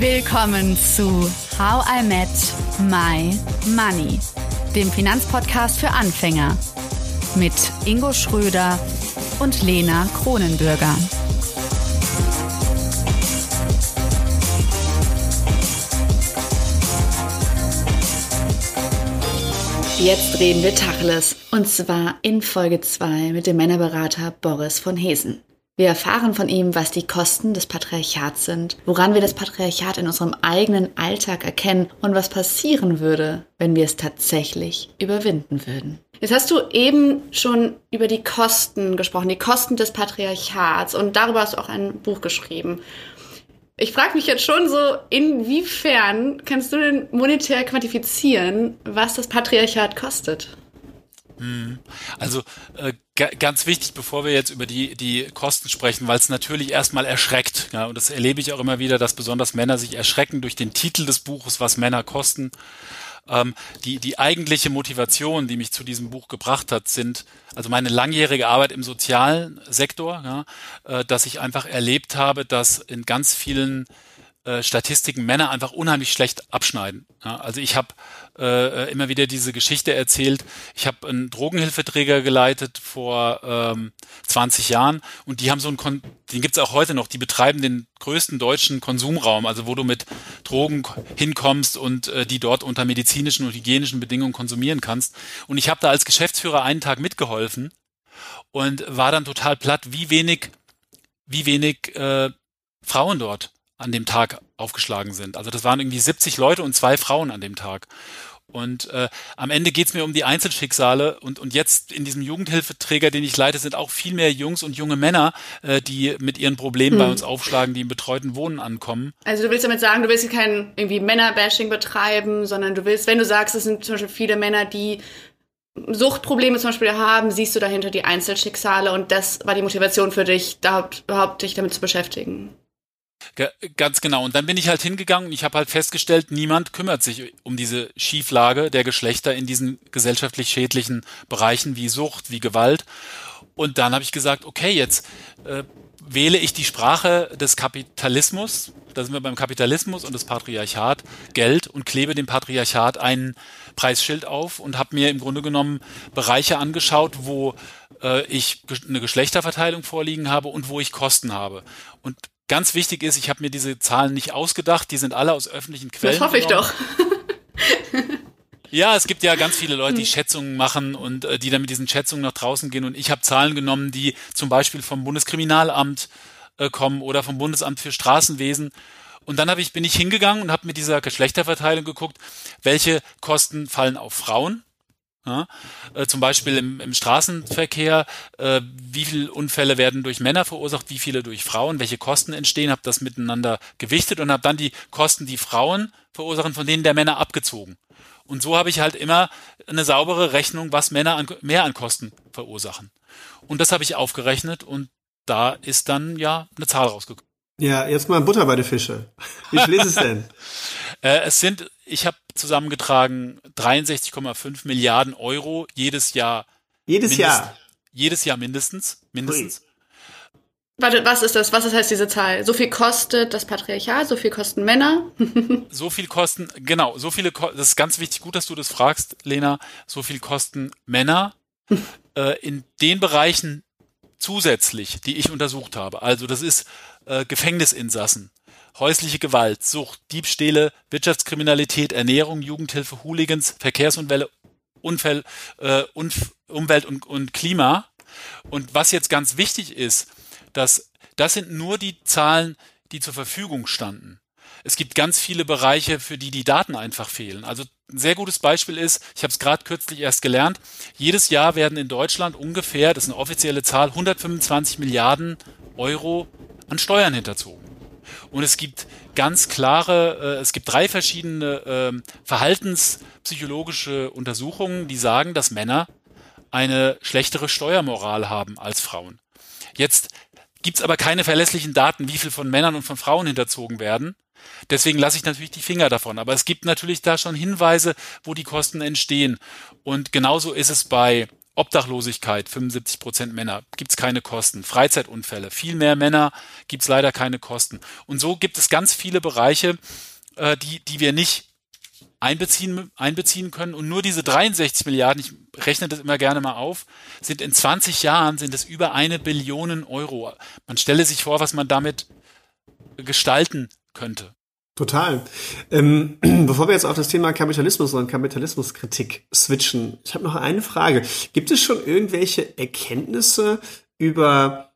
Willkommen zu How I Met My Money, dem Finanzpodcast für Anfänger mit Ingo Schröder und Lena Kronenbürger. Jetzt reden wir Tacheles. Und zwar in Folge 2 mit dem Männerberater Boris von Hesen. Wir erfahren von ihm, was die Kosten des Patriarchats sind, woran wir das Patriarchat in unserem eigenen Alltag erkennen und was passieren würde, wenn wir es tatsächlich überwinden würden. Jetzt hast du eben schon über die Kosten gesprochen, die Kosten des Patriarchats und darüber hast du auch ein Buch geschrieben. Ich frage mich jetzt schon so, inwiefern kannst du denn monetär quantifizieren, was das Patriarchat kostet? Hm. Also äh, ganz wichtig, bevor wir jetzt über die, die Kosten sprechen, weil es natürlich erstmal erschreckt. Ja, und das erlebe ich auch immer wieder, dass besonders Männer sich erschrecken durch den Titel des Buches, was Männer kosten. Ähm, die, die eigentliche Motivation, die mich zu diesem Buch gebracht hat, sind also meine langjährige Arbeit im sozialen Sektor, ja, äh, dass ich einfach erlebt habe, dass in ganz vielen äh, Statistiken Männer einfach unheimlich schlecht abschneiden. Ja, also ich habe äh, immer wieder diese Geschichte erzählt. Ich habe einen Drogenhilfeträger geleitet vor ähm, 20 Jahren und die haben so einen, Kon den gibt's auch heute noch, die betreiben den größten deutschen Konsumraum, also wo du mit Drogen hinkommst und äh, die dort unter medizinischen und hygienischen Bedingungen konsumieren kannst. Und ich habe da als Geschäftsführer einen Tag mitgeholfen und war dann total platt, wie wenig, wie wenig äh, Frauen dort an dem Tag aufgeschlagen sind. Also das waren irgendwie 70 Leute und zwei Frauen an dem Tag. Und äh, am Ende geht's mir um die Einzelschicksale und, und jetzt in diesem Jugendhilfeträger, den ich leite, sind auch viel mehr Jungs und junge Männer, äh, die mit ihren Problemen hm. bei uns aufschlagen, die im betreuten Wohnen ankommen. Also du willst damit sagen, du willst kein irgendwie Männerbashing betreiben, sondern du willst, wenn du sagst, es sind zum Beispiel viele Männer, die Suchtprobleme zum Beispiel haben, siehst du dahinter die Einzelschicksale und das war die Motivation für dich, da überhaupt dich damit zu beschäftigen. Ganz genau. Und dann bin ich halt hingegangen und ich habe halt festgestellt, niemand kümmert sich um diese Schieflage der Geschlechter in diesen gesellschaftlich schädlichen Bereichen wie Sucht, wie Gewalt. Und dann habe ich gesagt, okay, jetzt äh, wähle ich die Sprache des Kapitalismus, da sind wir beim Kapitalismus und das Patriarchat, Geld und klebe dem Patriarchat ein Preisschild auf und habe mir im Grunde genommen Bereiche angeschaut, wo äh, ich eine Geschlechterverteilung vorliegen habe und wo ich Kosten habe. Und Ganz wichtig ist, ich habe mir diese Zahlen nicht ausgedacht, die sind alle aus öffentlichen Quellen. Das hoffe ich doch. Ja, es gibt ja ganz viele Leute, die hm. Schätzungen machen und äh, die dann mit diesen Schätzungen nach draußen gehen. Und ich habe Zahlen genommen, die zum Beispiel vom Bundeskriminalamt äh, kommen oder vom Bundesamt für Straßenwesen. Und dann hab ich, bin ich hingegangen und habe mit dieser Geschlechterverteilung geguckt, welche Kosten fallen auf Frauen, ja, äh, zum Beispiel im, im Straßenverkehr, äh, wie viele Unfälle werden durch Männer verursacht, wie viele durch Frauen, welche Kosten entstehen, habe das miteinander gewichtet und habe dann die Kosten, die Frauen verursachen, von denen der Männer abgezogen. Und so habe ich halt immer eine saubere Rechnung, was Männer an, mehr an Kosten verursachen. Und das habe ich aufgerechnet und da ist dann ja eine Zahl rausgekommen. Ja, jetzt mal Butter bei den Fische. Wie viel ist es denn? äh, es sind, ich habe zusammengetragen 63,5 Milliarden Euro jedes Jahr. Jedes Jahr? Jedes Jahr mindestens. Mindestens. Warte, was ist das? Was ist heißt diese Zahl? So viel kostet das Patriarchat, so viel kosten Männer? so viel kosten, genau, so viele, das ist ganz wichtig, gut, dass du das fragst, Lena, so viel kosten Männer äh, in den Bereichen zusätzlich, die ich untersucht habe. Also das ist äh, Gefängnisinsassen, häusliche Gewalt, Sucht, Diebstähle, Wirtschaftskriminalität, Ernährung, Jugendhilfe, Hooligans, Verkehrsunfälle, Unfall, äh, Unf Umwelt und, und Klima. Und was jetzt ganz wichtig ist, dass das sind nur die Zahlen, die zur Verfügung standen. Es gibt ganz viele Bereiche, für die die Daten einfach fehlen. Also ein sehr gutes Beispiel ist, ich habe es gerade kürzlich erst gelernt, jedes Jahr werden in Deutschland ungefähr, das ist eine offizielle Zahl, 125 Milliarden Euro an Steuern hinterzogen. Und es gibt ganz klare, äh, es gibt drei verschiedene äh, verhaltenspsychologische Untersuchungen, die sagen, dass Männer eine schlechtere Steuermoral haben als Frauen. Jetzt gibt's aber keine verlässlichen Daten, wie viel von Männern und von Frauen hinterzogen werden. Deswegen lasse ich natürlich die Finger davon. Aber es gibt natürlich da schon Hinweise, wo die Kosten entstehen. Und genauso ist es bei Obdachlosigkeit, 75 Prozent Männer, gibt's keine Kosten. Freizeitunfälle, viel mehr Männer, gibt's leider keine Kosten. Und so gibt es ganz viele Bereiche, äh, die, die wir nicht einbeziehen, einbeziehen können. Und nur diese 63 Milliarden, ich rechne das immer gerne mal auf, sind in 20 Jahren sind es über eine Billion Euro. Man stelle sich vor, was man damit gestalten könnte. Total. Ähm, bevor wir jetzt auf das Thema Kapitalismus und Kapitalismuskritik switchen, ich habe noch eine Frage. Gibt es schon irgendwelche Erkenntnisse über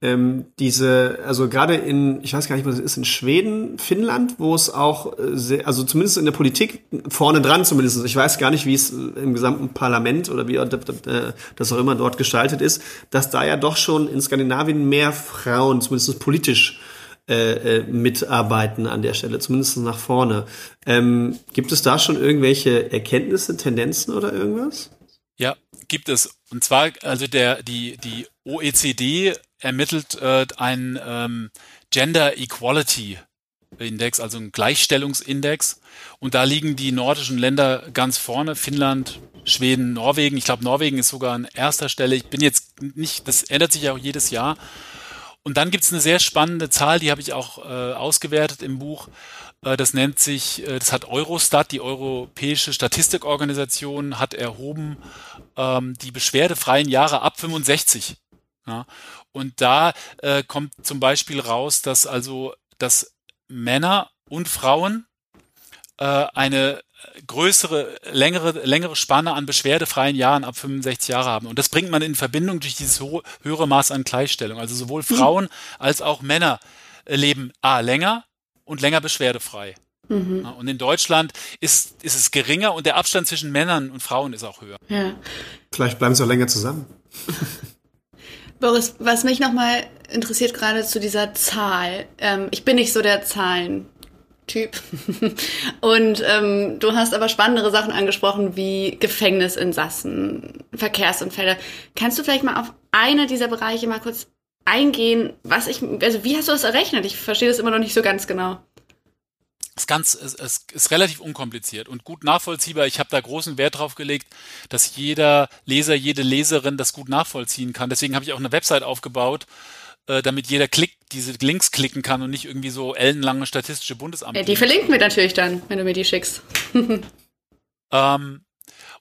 ähm, diese, also gerade in, ich weiß gar nicht, was es ist, in Schweden, Finnland, wo es auch, äh, sehr, also zumindest in der Politik vorne dran zumindest, ich weiß gar nicht, wie es im gesamten Parlament oder wie äh, das auch immer dort gestaltet ist, dass da ja doch schon in Skandinavien mehr Frauen, zumindest politisch, äh, äh, mitarbeiten an der Stelle, zumindest nach vorne. Ähm, gibt es da schon irgendwelche Erkenntnisse, Tendenzen oder irgendwas? Ja, gibt es. Und zwar, also der, die, die OECD ermittelt äh, einen ähm, Gender Equality Index, also einen Gleichstellungsindex. Und da liegen die nordischen Länder ganz vorne. Finnland, Schweden, Norwegen. Ich glaube, Norwegen ist sogar an erster Stelle. Ich bin jetzt nicht, das ändert sich ja auch jedes Jahr. Und dann gibt es eine sehr spannende Zahl, die habe ich auch äh, ausgewertet im Buch. Äh, das nennt sich, äh, das hat Eurostat, die Europäische Statistikorganisation, hat erhoben ähm, die beschwerdefreien Jahre ab 65. Ja. Und da äh, kommt zum Beispiel raus, dass also dass Männer und Frauen äh, eine größere, längere, längere Spanne an beschwerdefreien Jahren ab 65 Jahre haben. Und das bringt man in Verbindung durch dieses ho höhere Maß an Gleichstellung. Also sowohl hm. Frauen mhm. als auch Männer leben A länger und länger beschwerdefrei. Mhm. Und in Deutschland ist, ist es geringer und der Abstand zwischen Männern und Frauen ist auch höher. Ja. Vielleicht bleiben sie auch länger zusammen. Boris, was mich nochmal interessiert gerade zu dieser Zahl. Ähm, ich bin nicht so der Zahlen Typ. Und ähm, du hast aber spannendere Sachen angesprochen wie Gefängnisinsassen, Verkehrsunfälle. Kannst du vielleicht mal auf eine dieser Bereiche mal kurz eingehen, was ich, also wie hast du das errechnet? Ich verstehe das immer noch nicht so ganz genau. Es ist ganz, es, es ist relativ unkompliziert und gut nachvollziehbar. Ich habe da großen Wert drauf gelegt, dass jeder Leser, jede Leserin das gut nachvollziehen kann. Deswegen habe ich auch eine Website aufgebaut, äh, damit jeder Klick diese Links klicken kann und nicht irgendwie so ellenlange statistische Bundesamt. Ja, die verlinken wir natürlich dann, wenn du mir die schickst. ähm,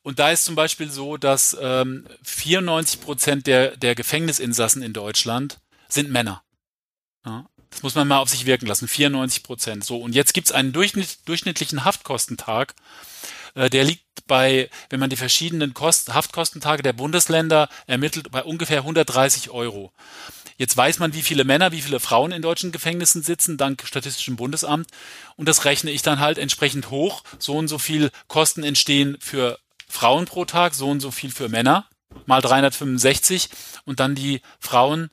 und da ist zum Beispiel so, dass ähm, 94 Prozent der, der Gefängnisinsassen in Deutschland sind Männer. Ja, das muss man mal auf sich wirken lassen. 94 Prozent. So, und jetzt gibt's einen durchschnitt, durchschnittlichen Haftkostentag. Äh, der liegt bei, wenn man die verschiedenen Kosten, Haftkostentage der Bundesländer ermittelt, bei ungefähr 130 Euro. Jetzt weiß man, wie viele Männer, wie viele Frauen in deutschen Gefängnissen sitzen, dank Statistischem Bundesamt. Und das rechne ich dann halt entsprechend hoch. So und so viel Kosten entstehen für Frauen pro Tag, so und so viel für Männer, mal 365. Und dann die Frauen,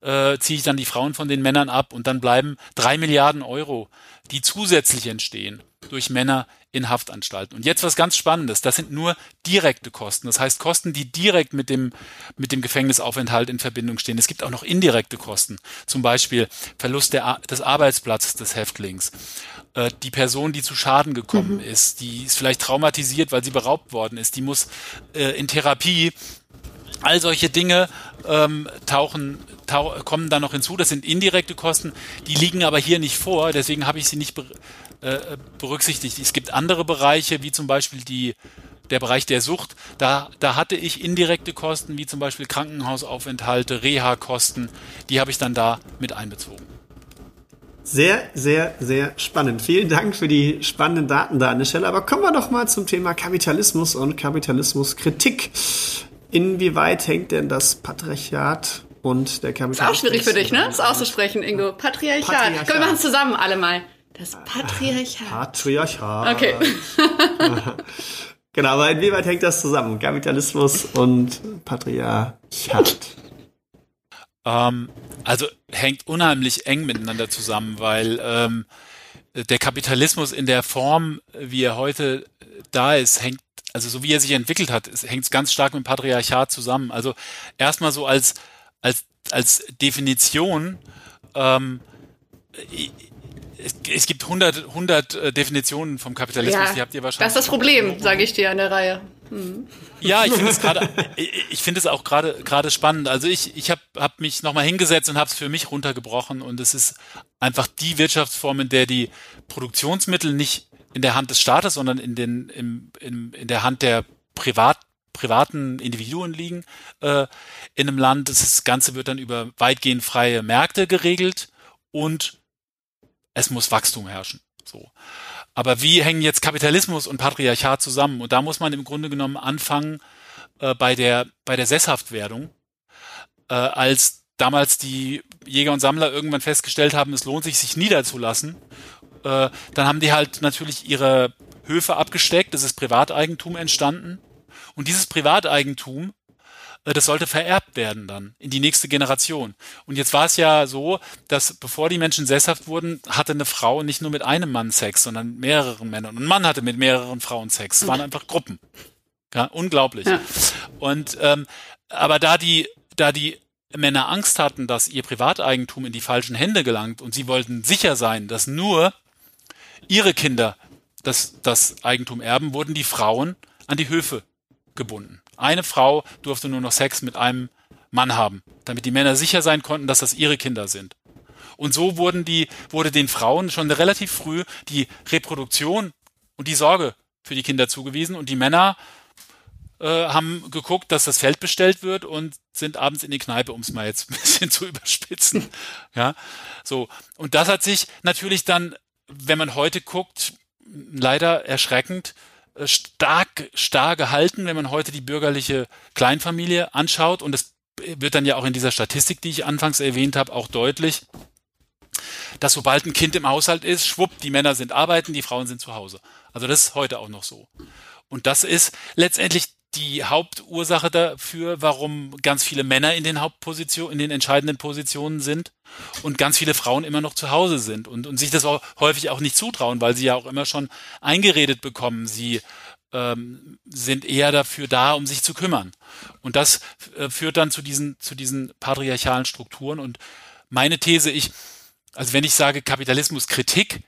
äh, ziehe ich dann die Frauen von den Männern ab. Und dann bleiben drei Milliarden Euro, die zusätzlich entstehen durch Männer in Haftanstalten. Und jetzt was ganz Spannendes. Das sind nur direkte Kosten. Das heißt Kosten, die direkt mit dem, mit dem Gefängnisaufenthalt in Verbindung stehen. Es gibt auch noch indirekte Kosten. Zum Beispiel Verlust der, des Arbeitsplatzes des Häftlings. Äh, die Person, die zu Schaden gekommen mhm. ist, die ist vielleicht traumatisiert, weil sie beraubt worden ist. Die muss äh, in Therapie All solche Dinge ähm, tauchen, tau kommen da noch hinzu. Das sind indirekte Kosten, die liegen aber hier nicht vor. Deswegen habe ich sie nicht äh, berücksichtigt. Es gibt andere Bereiche, wie zum Beispiel die, der Bereich der Sucht. Da, da hatte ich indirekte Kosten, wie zum Beispiel Krankenhausaufenthalte, Reha-Kosten. Die habe ich dann da mit einbezogen. Sehr, sehr, sehr spannend. Vielen Dank für die spannenden Daten da an der Stelle. Aber kommen wir doch mal zum Thema Kapitalismus und Kapitalismuskritik. Inwieweit hängt denn das Patriarchat und der Kapitalismus? Ist auch schwierig für dich, ne? Das auszusprechen, Ingo. Patriarchat. Patriarchat. Komm, wir machen es zusammen alle mal. Das Patriarchat. Patriarchat. Okay. genau, aber inwieweit hängt das zusammen? Kapitalismus und Patriarchat. Ähm, also hängt unheimlich eng miteinander zusammen, weil ähm, der Kapitalismus in der Form, wie er heute da ist, hängt, also so wie er sich entwickelt hat, hängt es ganz stark mit dem Patriarchat zusammen. Also erstmal so als, als, als Definition, ähm, es, es gibt 100, 100 äh, Definitionen vom Kapitalismus, ja, die habt ihr wahrscheinlich. Das ist das Problem, sage ich dir an der Reihe. Mhm. Ja, ich finde es gerade, ich finde es auch gerade gerade spannend. Also ich ich habe hab mich nochmal hingesetzt und habe es für mich runtergebrochen und es ist einfach die Wirtschaftsform, in der die Produktionsmittel nicht in der Hand des Staates, sondern in den im, in, in der Hand der Privat privaten Individuen liegen äh, in einem Land. Das Ganze wird dann über weitgehend freie Märkte geregelt und es muss Wachstum herrschen. So. Aber wie hängen jetzt Kapitalismus und Patriarchat zusammen? Und da muss man im Grunde genommen anfangen äh, bei der bei der Sesshaftwerdung, äh, als damals die Jäger und Sammler irgendwann festgestellt haben, es lohnt sich, sich niederzulassen. Äh, dann haben die halt natürlich ihre Höfe abgesteckt, es ist Privateigentum entstanden. Und dieses Privateigentum das sollte vererbt werden dann in die nächste Generation. Und jetzt war es ja so, dass bevor die Menschen sesshaft wurden, hatte eine Frau nicht nur mit einem Mann Sex, sondern mehreren Männern. Und ein Mann hatte mit mehreren Frauen Sex. Es waren einfach Gruppen. Ja, unglaublich. Ja. Und ähm, aber da die, da die Männer Angst hatten, dass ihr Privateigentum in die falschen Hände gelangt und sie wollten sicher sein, dass nur ihre Kinder das, das Eigentum erben, wurden die Frauen an die Höfe gebunden. Eine Frau durfte nur noch Sex mit einem Mann haben, damit die Männer sicher sein konnten, dass das ihre Kinder sind. Und so wurden die, wurde den Frauen schon relativ früh die Reproduktion und die Sorge für die Kinder zugewiesen und die Männer äh, haben geguckt, dass das Feld bestellt wird und sind abends in die Kneipe, um es mal jetzt ein bisschen zu überspitzen. Ja, so. Und das hat sich natürlich dann, wenn man heute guckt, leider erschreckend stark, stark gehalten, wenn man heute die bürgerliche Kleinfamilie anschaut. Und es wird dann ja auch in dieser Statistik, die ich anfangs erwähnt habe, auch deutlich, dass sobald ein Kind im Haushalt ist, schwupp, die Männer sind arbeiten, die Frauen sind zu Hause. Also das ist heute auch noch so. Und das ist letztendlich die Hauptursache dafür, warum ganz viele Männer in den Hauptpositionen, in den entscheidenden Positionen sind und ganz viele Frauen immer noch zu Hause sind und, und sich das auch häufig auch nicht zutrauen, weil sie ja auch immer schon eingeredet bekommen, sie ähm, sind eher dafür da, um sich zu kümmern. Und das äh, führt dann zu diesen, zu diesen patriarchalen Strukturen. Und meine These, ich, also wenn ich sage Kapitalismuskritik,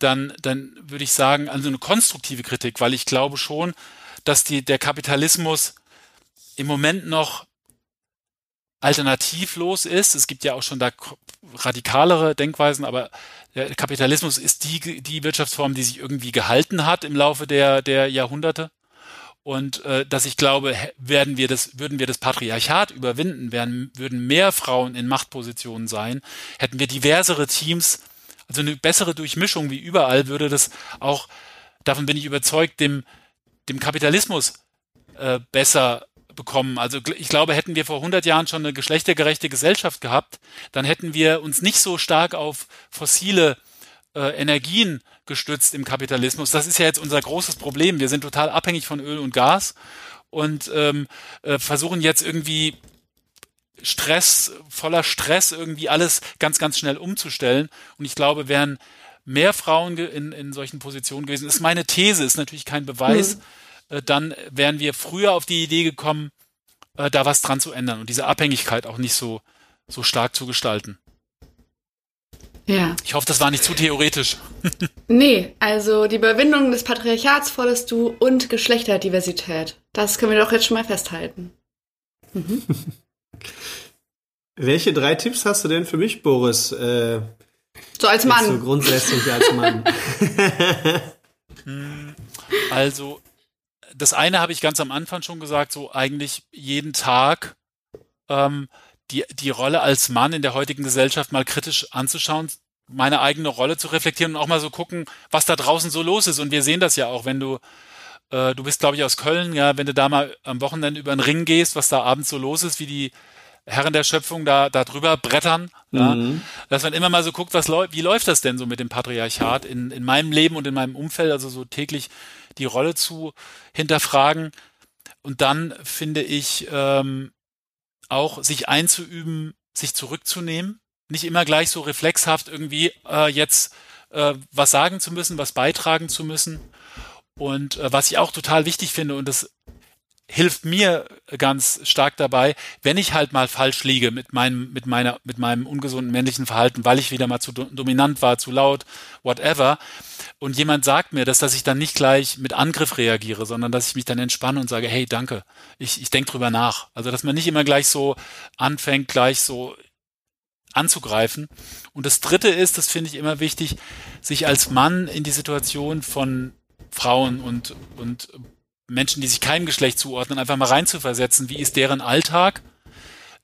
dann, dann würde ich sagen, also eine konstruktive Kritik, weil ich glaube schon, dass die, der Kapitalismus im Moment noch alternativlos ist. Es gibt ja auch schon da radikalere Denkweisen, aber der Kapitalismus ist die, die Wirtschaftsform, die sich irgendwie gehalten hat im Laufe der, der Jahrhunderte. Und äh, dass ich glaube, werden wir das, würden wir das Patriarchat überwinden, werden, würden mehr Frauen in Machtpositionen sein, hätten wir diversere Teams, also eine bessere Durchmischung wie überall, würde das auch, davon bin ich überzeugt, dem, dem Kapitalismus äh, besser bekommen. Also ich glaube, hätten wir vor 100 Jahren schon eine geschlechtergerechte Gesellschaft gehabt, dann hätten wir uns nicht so stark auf fossile äh, Energien gestützt im Kapitalismus. Das ist ja jetzt unser großes Problem. Wir sind total abhängig von Öl und Gas und ähm, äh, versuchen jetzt irgendwie Stress, voller Stress irgendwie alles ganz, ganz schnell umzustellen. Und ich glaube, wären mehr Frauen in, in solchen Positionen gewesen. Das ist meine These, ist natürlich kein Beweis. Mhm. Äh, dann wären wir früher auf die Idee gekommen, äh, da was dran zu ändern und diese Abhängigkeit auch nicht so, so stark zu gestalten. Ja. Ich hoffe, das war nicht zu theoretisch. nee, also die Überwindung des Patriarchats forderst du und Geschlechterdiversität. Das können wir doch jetzt schon mal festhalten. Mhm. Welche drei Tipps hast du denn für mich, Boris? Äh, so als Mann. So grundsätzlich als Mann. Hm, also, das eine habe ich ganz am Anfang schon gesagt, so eigentlich jeden Tag ähm, die, die Rolle als Mann in der heutigen Gesellschaft mal kritisch anzuschauen, meine eigene Rolle zu reflektieren und auch mal so gucken, was da draußen so los ist. Und wir sehen das ja auch, wenn du, äh, du bist, glaube ich, aus Köln, ja, wenn du da mal am Wochenende über den Ring gehst, was da abends so los ist, wie die Herren der Schöpfung da, da drüber brettern. Ja? Mhm. Dass man immer mal so guckt, was läuft, wie läuft das denn so mit dem Patriarchat in, in meinem Leben und in meinem Umfeld, also so täglich die Rolle zu hinterfragen. Und dann finde ich ähm, auch, sich einzuüben, sich zurückzunehmen, nicht immer gleich so reflexhaft irgendwie äh, jetzt äh, was sagen zu müssen, was beitragen zu müssen. Und äh, was ich auch total wichtig finde, und das hilft mir ganz stark dabei, wenn ich halt mal falsch liege mit meinem, mit meiner, mit meinem ungesunden männlichen Verhalten, weil ich wieder mal zu dominant war, zu laut, whatever. Und jemand sagt mir das, dass ich dann nicht gleich mit Angriff reagiere, sondern dass ich mich dann entspanne und sage, hey, danke, ich, ich denke drüber nach. Also, dass man nicht immer gleich so anfängt, gleich so anzugreifen. Und das dritte ist, das finde ich immer wichtig, sich als Mann in die Situation von Frauen und, und Menschen, die sich keinem Geschlecht zuordnen, einfach mal reinzuversetzen. Wie ist deren Alltag?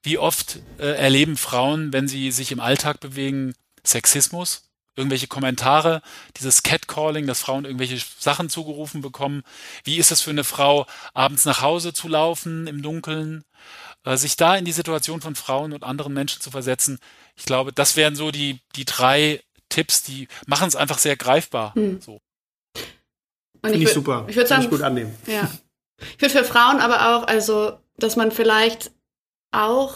Wie oft äh, erleben Frauen, wenn sie sich im Alltag bewegen, Sexismus? Irgendwelche Kommentare, dieses Catcalling, dass Frauen irgendwelche Sachen zugerufen bekommen. Wie ist es für eine Frau, abends nach Hause zu laufen im Dunkeln? Äh, sich da in die Situation von Frauen und anderen Menschen zu versetzen. Ich glaube, das wären so die, die drei Tipps, die machen es einfach sehr greifbar. Hm. So. Finde ich, ich super. Ich würde sagen, ich gut annehmen. Ja. Ich würde für Frauen aber auch, also, dass man vielleicht auch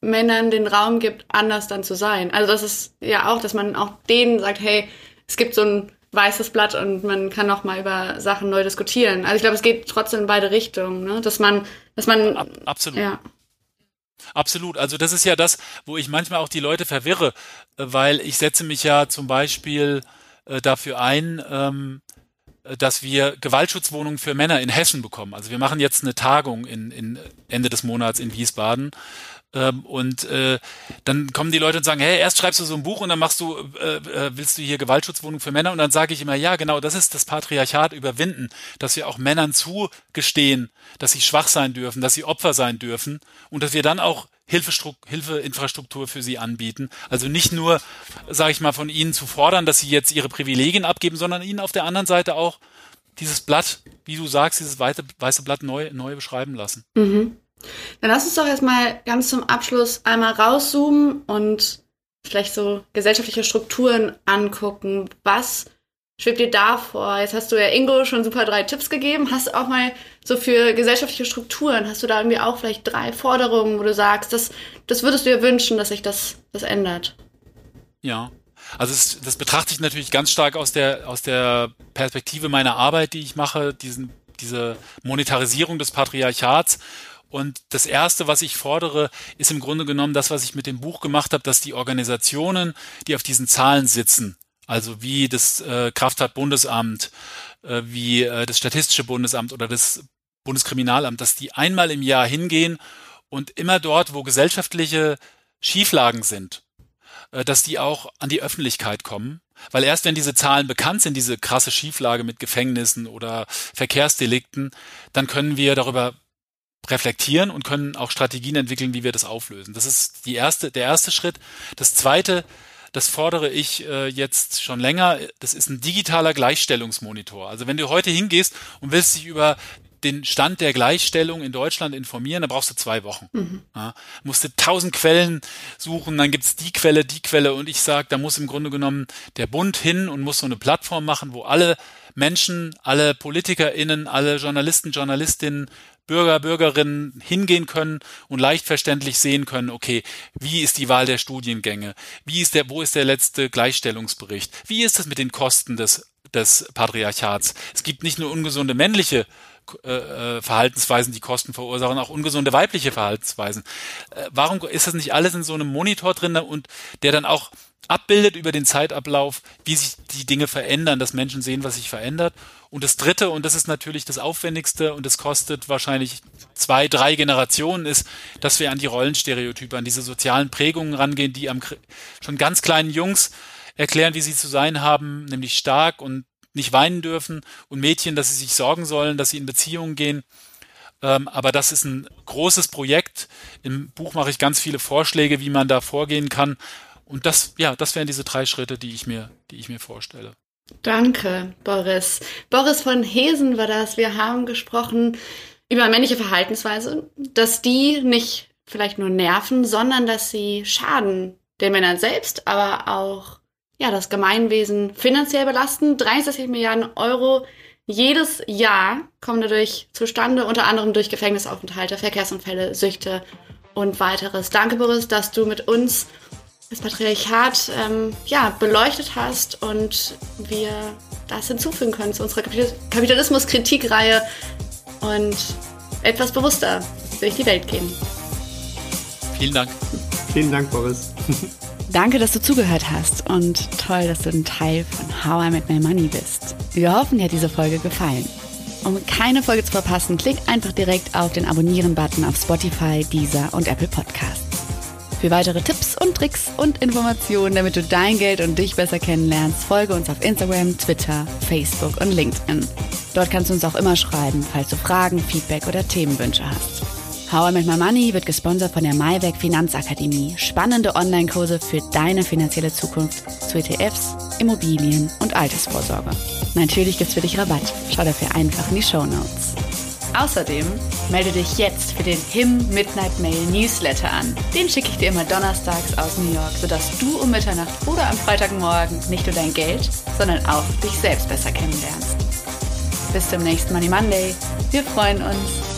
Männern den Raum gibt, anders dann zu sein. Also das ist ja auch, dass man auch denen sagt, hey, es gibt so ein weißes Blatt und man kann noch mal über Sachen neu diskutieren. Also ich glaube, es geht trotzdem in beide Richtungen, ne? dass man, dass man Ab, absolut. Ja. Absolut. Also das ist ja das, wo ich manchmal auch die Leute verwirre, äh, weil ich setze mich ja zum Beispiel äh, dafür ein, ähm, dass wir Gewaltschutzwohnungen für Männer in Hessen bekommen. Also wir machen jetzt eine Tagung in, in Ende des Monats in Wiesbaden. Ähm, und äh, dann kommen die Leute und sagen, hey, erst schreibst du so ein Buch und dann machst du, äh, äh, willst du hier Gewaltschutzwohnungen für Männer? Und dann sage ich immer, ja, genau, das ist das Patriarchat überwinden, dass wir auch Männern zugestehen, dass sie schwach sein dürfen, dass sie Opfer sein dürfen und dass wir dann auch Hilfeinfrastruktur für sie anbieten. Also nicht nur, sage ich mal, von ihnen zu fordern, dass sie jetzt ihre Privilegien abgeben, sondern ihnen auf der anderen Seite auch dieses Blatt, wie du sagst, dieses weiße, weiße Blatt neu, neu beschreiben lassen. Mhm. Dann lass uns doch erstmal ganz zum Abschluss einmal rauszoomen und vielleicht so gesellschaftliche Strukturen angucken. Was schwebt dir da vor? Jetzt hast du ja Ingo schon super drei Tipps gegeben. Hast du auch mal so für gesellschaftliche Strukturen, hast du da irgendwie auch vielleicht drei Forderungen, wo du sagst, das, das würdest du dir wünschen, dass sich das, das ändert? Ja. Also es, das betrachte ich natürlich ganz stark aus der, aus der Perspektive meiner Arbeit, die ich mache, diesen, diese Monetarisierung des Patriarchats. Und das Erste, was ich fordere, ist im Grunde genommen das, was ich mit dem Buch gemacht habe, dass die Organisationen, die auf diesen Zahlen sitzen, also wie das äh, Kraftfahrtbundesamt, äh, wie äh, das Statistische Bundesamt oder das Bundeskriminalamt, dass die einmal im Jahr hingehen und immer dort, wo gesellschaftliche Schieflagen sind, äh, dass die auch an die Öffentlichkeit kommen. Weil erst wenn diese Zahlen bekannt sind, diese krasse Schieflage mit Gefängnissen oder Verkehrsdelikten, dann können wir darüber reflektieren und können auch Strategien entwickeln, wie wir das auflösen. Das ist die erste, der erste Schritt. Das zweite das fordere ich äh, jetzt schon länger. Das ist ein digitaler Gleichstellungsmonitor. Also wenn du heute hingehst und willst dich über den Stand der Gleichstellung in Deutschland informieren, dann brauchst du zwei Wochen. Mhm. Ja, musst du tausend Quellen suchen, dann gibt's die Quelle, die Quelle und ich sage, da muss im Grunde genommen der Bund hin und muss so eine Plattform machen, wo alle Menschen, alle PolitikerInnen, alle Journalisten, Journalistinnen Bürger, Bürgerinnen hingehen können und leicht verständlich sehen können, okay, wie ist die Wahl der Studiengänge? Wie ist der, wo ist der letzte Gleichstellungsbericht? Wie ist es mit den Kosten des, des Patriarchats? Es gibt nicht nur ungesunde männliche äh, äh, Verhaltensweisen, die Kosten verursachen, auch ungesunde weibliche Verhaltensweisen. Äh, warum ist das nicht alles in so einem Monitor drin und der dann auch abbildet über den Zeitablauf, wie sich die Dinge verändern, dass Menschen sehen, was sich verändert. Und das Dritte, und das ist natürlich das Aufwendigste und das kostet wahrscheinlich zwei, drei Generationen, ist, dass wir an die Rollenstereotype, an diese sozialen Prägungen rangehen, die am schon ganz kleinen Jungs erklären, wie sie zu sein haben, nämlich stark und nicht weinen dürfen und Mädchen, dass sie sich sorgen sollen, dass sie in Beziehungen gehen. Ähm, aber das ist ein großes Projekt. Im Buch mache ich ganz viele Vorschläge, wie man da vorgehen kann. Und das, ja, das wären diese drei Schritte, die ich mir, die ich mir vorstelle. Danke, Boris. Boris von Hesen war das. Wir haben gesprochen über männliche Verhaltensweise, dass die nicht vielleicht nur nerven, sondern dass sie schaden den Männern selbst, aber auch ja, das Gemeinwesen finanziell belasten. 63 Milliarden Euro jedes Jahr kommen dadurch zustande, unter anderem durch Gefängnisaufenthalte, Verkehrsunfälle, Süchte und weiteres. Danke, Boris, dass du mit uns das Patriarchat ähm, ja, beleuchtet hast und wir das hinzufügen können zu unserer Kapitalismus-Kritikreihe. Und etwas bewusster durch die Welt gehen. Vielen Dank. Vielen Dank, Boris. Danke, dass du zugehört hast und toll, dass du ein Teil von How I Met My Money bist. Wir hoffen, dir hat diese Folge gefallen. Um keine Folge zu verpassen, klick einfach direkt auf den Abonnieren-Button auf Spotify, Deezer und Apple Podcasts. Für weitere Tipps und Tricks und Informationen, damit du dein Geld und dich besser kennenlernst, folge uns auf Instagram, Twitter, Facebook und LinkedIn. Dort kannst du uns auch immer schreiben, falls du Fragen, Feedback oder Themenwünsche hast. How I Make My Money wird gesponsert von der MyWeg Finanzakademie. Spannende Online-Kurse für deine finanzielle Zukunft zu ETFs, Immobilien und Altersvorsorge. Natürlich gibt's für dich Rabatt. Schau dafür einfach in die Show Notes. Außerdem melde dich jetzt für den HIM Midnight Mail Newsletter an. Den schicke ich dir immer donnerstags aus New York, sodass du um Mitternacht oder am Freitagmorgen nicht nur dein Geld, sondern auch dich selbst besser kennenlernst. Bis zum nächsten Money Monday. Wir freuen uns.